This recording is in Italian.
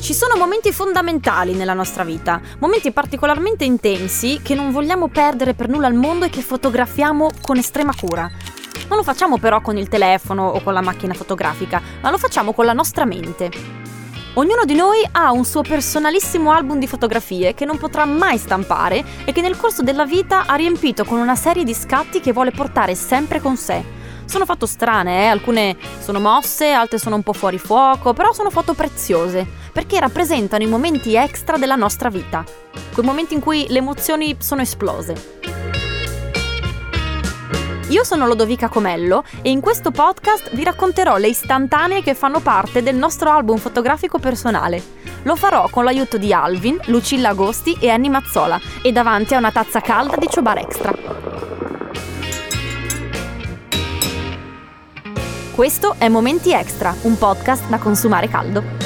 Ci sono momenti fondamentali nella nostra vita, momenti particolarmente intensi che non vogliamo perdere per nulla al mondo e che fotografiamo con estrema cura. Non lo facciamo però con il telefono o con la macchina fotografica, ma lo facciamo con la nostra mente. Ognuno di noi ha un suo personalissimo album di fotografie che non potrà mai stampare e che nel corso della vita ha riempito con una serie di scatti che vuole portare sempre con sé. Sono foto strane, eh? alcune sono mosse, altre sono un po' fuori fuoco, però sono foto preziose, perché rappresentano i momenti extra della nostra vita, quei momenti in cui le emozioni sono esplose. Io sono Lodovica Comello e in questo podcast vi racconterò le istantanee che fanno parte del nostro album fotografico personale. Lo farò con l'aiuto di Alvin, Lucilla Agosti e Annie Mazzola e davanti a una tazza calda di Ciobar Extra. Questo è Momenti Extra, un podcast da consumare caldo.